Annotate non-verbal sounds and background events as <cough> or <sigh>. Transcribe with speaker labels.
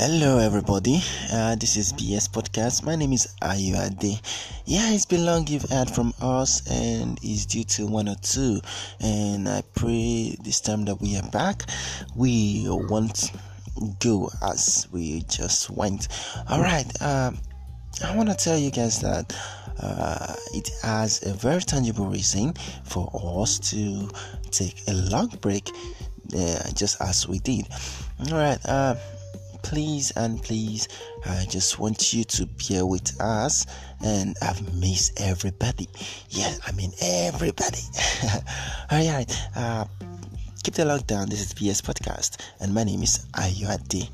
Speaker 1: Hello, everybody. Uh, this is BS Podcast. My name is Ayuade. Yeah, it's been long you've heard from us, and it's due to one or two. And I pray this time that we are back, we won't go as we just went. All right. Um, I want to tell you guys that uh, it has a very tangible reason for us to take a long break, uh, just as we did. All right. Please and please i just want you to bear with us and i've missed everybody. Yeah i mean everybody. <laughs> All right uh keep the lockdown. This is bs podcast and my name is ayuade